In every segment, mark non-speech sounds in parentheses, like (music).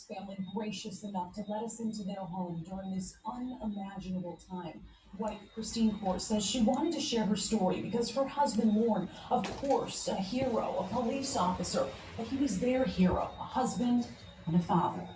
Family gracious enough to let us into their home during this unimaginable time. Wife Christine Courts says she wanted to share her story because her husband Lauren, of course, a hero, a police officer, but he was their hero, a husband and a father.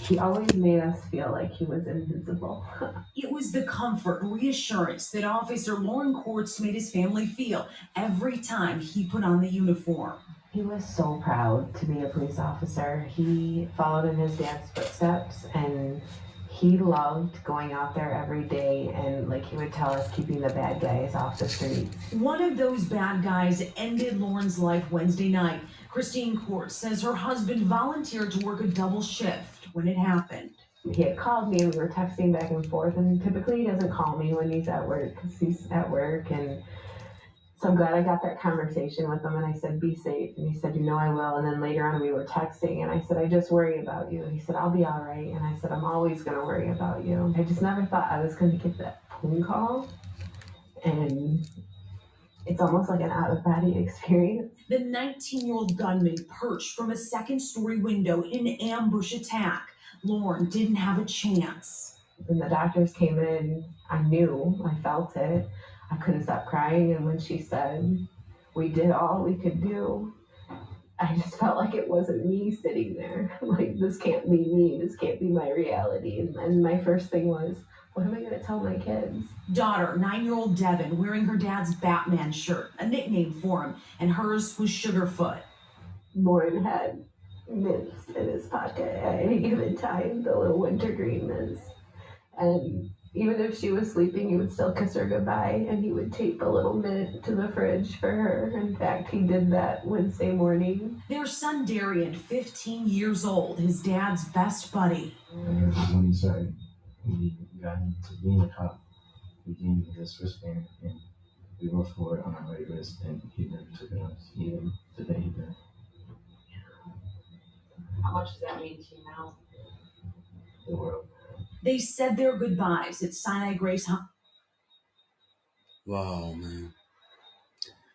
He always made us feel like he was invincible. (laughs) It was the comfort, reassurance that Officer Lauren Courts made his family feel every time he put on the uniform. He was so proud to be a police officer. He followed in his dad's footsteps and he loved going out there every day and like he would tell us keeping the bad guys off the streets. One of those bad guys ended Lauren's life Wednesday night. Christine Courts says her husband volunteered to work a double shift when it happened. He had called me and we were texting back and forth and typically he doesn't call me when he's at work because he's at work and so I'm glad I got that conversation with him and I said, be safe. And he said, you know, I will. And then later on we were texting and I said, I just worry about you. And he said, I'll be all right. And I said, I'm always going to worry about you. I just never thought I was going to get that phone call. And it's almost like an out of body (laughs) experience. The 19 year old gunman perched from a second story window in an ambush attack. Lauren didn't have a chance. When the doctors came in, I knew, I felt it. I couldn't stop crying. And when she said, we did all we could do, I just felt like it wasn't me sitting there. (laughs) Like, this can't be me. This can't be my reality. And, and my first thing was, what am I going to tell my kids? Daughter, nine year old Devin, wearing her dad's Batman shirt, a nickname for him, and hers was Sugarfoot. Lauren had mints in his pocket at any given time, the little wintergreen mints. And even if she was sleeping, he would still kiss her goodbye and he would tape a little mint to the fridge for her. In fact, he did that Wednesday morning. Their son Darian, 15 years old, his dad's best buddy. And when he started, he got into being a cop, he gave me this wristband, and we both wore it on our right wrist, and he never took it off, even the day he died. How much does that mean to you now? The world. They said their goodbyes at Sinai Grace Hu- Wow, man.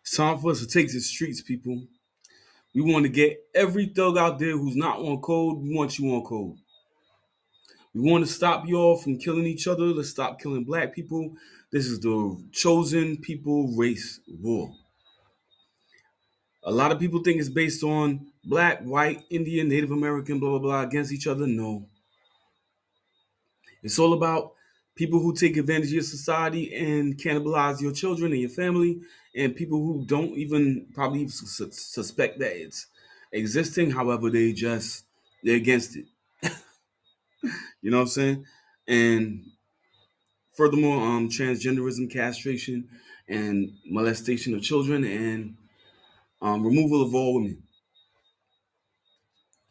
It's time for us to take the streets, people. We want to get every thug out there who's not on code. We want you on code. We want to stop y'all from killing each other. Let's stop killing black people. This is the chosen people race war. A lot of people think it's based on black, white, Indian, Native American, blah, blah, blah, against each other. No. It's all about people who take advantage of your society and cannibalize your children and your family, and people who don't even probably even su- suspect that it's existing. However, they just they're against it. (laughs) you know what I'm saying? And furthermore, um, transgenderism, castration, and molestation of children, and um, removal of all women.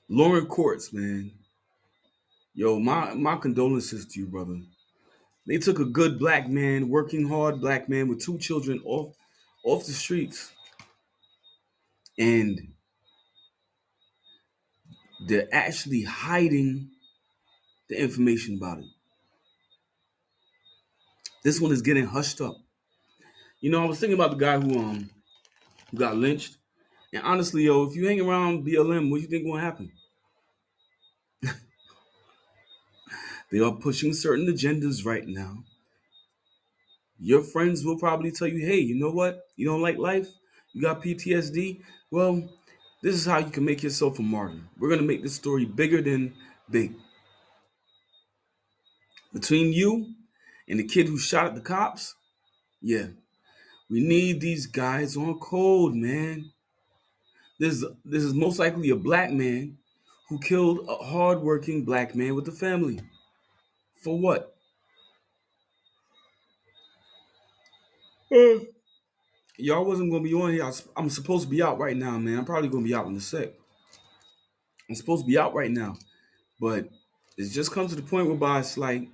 Lauren Courts, man. Yo, my my condolences to you, brother. They took a good black man, working hard black man with two children off off the streets. And they're actually hiding the information about it. This one is getting hushed up. You know, I was thinking about the guy who um who got lynched. And honestly, yo, if you hang around BLM, what do you think will happen? They are pushing certain agendas right now. Your friends will probably tell you, hey, you know what? You don't like life? You got PTSD? Well, this is how you can make yourself a martyr. We're going to make this story bigger than big. Between you and the kid who shot at the cops, yeah, we need these guys on code, man. This is, this is most likely a black man who killed a hardworking black man with a family. For what? Uh, Y'all wasn't gonna be on here. I I'm supposed to be out right now, man. I'm probably gonna be out in a sec. I'm supposed to be out right now, but it's just come to the point whereby it's like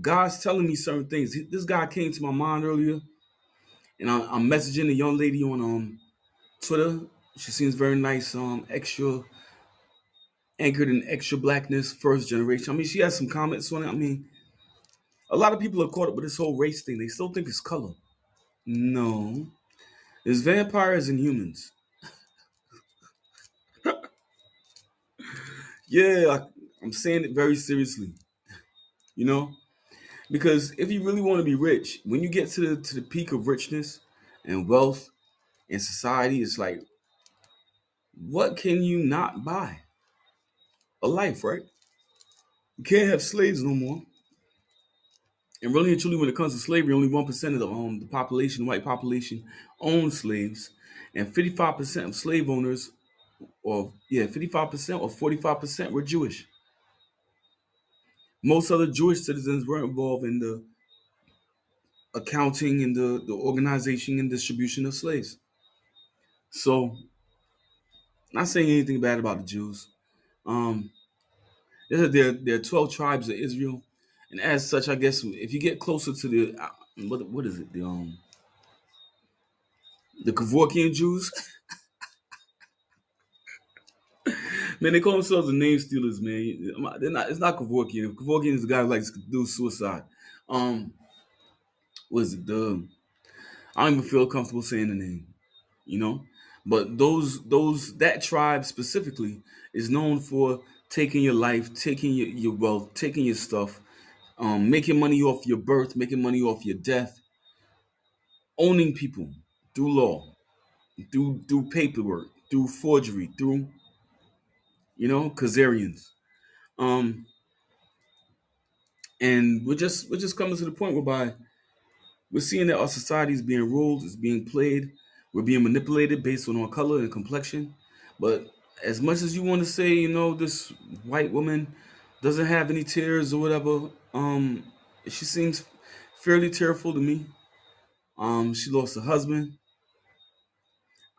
God's telling me certain things. This guy came to my mind earlier, and I'm messaging a young lady on um Twitter. She seems very nice, um, extra anchored in extra blackness, first generation. I mean, she has some comments on it. I mean, a lot of people are caught up with this whole race thing. They still think it's color. No, it's vampires and humans. (laughs) Yeah, I, I'm saying it very seriously. You know, because if you really want to be rich, when you get to the to the peak of richness and wealth in society, it's like, what can you not buy? A life, right? You can't have slaves no more. And really and truly, when it comes to slavery, only one percent of the um the population, white population, owns slaves, and fifty five percent of slave owners, or yeah, fifty five percent or forty five percent were Jewish. Most other Jewish citizens were involved in the accounting and the, the organization and distribution of slaves. So, not saying anything bad about the Jews. Um, there, there, are 12 tribes of Israel. And as such, I guess if you get closer to the, uh, what, what is it? The, um, the Kevorkian Jews. (laughs) man, they call themselves the name stealers, man. They're not, it's not Kevorkian. Kevorkian is the guy who likes to do suicide. Um, what is it? The, I don't even feel comfortable saying the name, you know? But those those that tribe specifically is known for taking your life, taking your, your wealth, taking your stuff, um, making money off your birth, making money off your death, owning people through law, through through paperwork, through forgery, through you know, Khazarians. Um, and we're just we're just coming to the point whereby we're seeing that our society is being ruled, is being played, we're being manipulated based on our color and complexion. But as much as you want to say, you know, this white woman doesn't have any tears or whatever, um, she seems fairly tearful to me. Um, she lost her husband.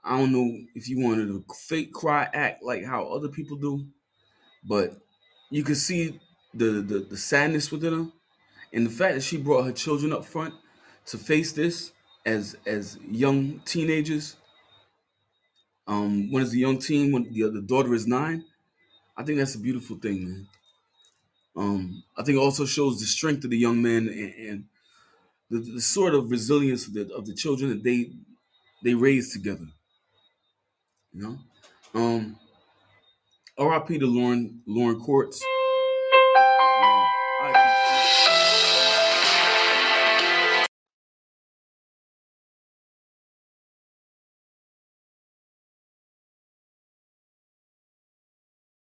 I don't know if you wanted to fake cry act like how other people do, but you could see the, the the sadness within her, and the fact that she brought her children up front to face this as as young teenagers. Um, one is a young team, when the other daughter is nine. I think that's a beautiful thing, man. Um, I think it also shows the strength of the young men and, and the, the sort of resilience of the, of the children that they they raise together. You know, um, R.I.P. to Lauren Lauren Courts.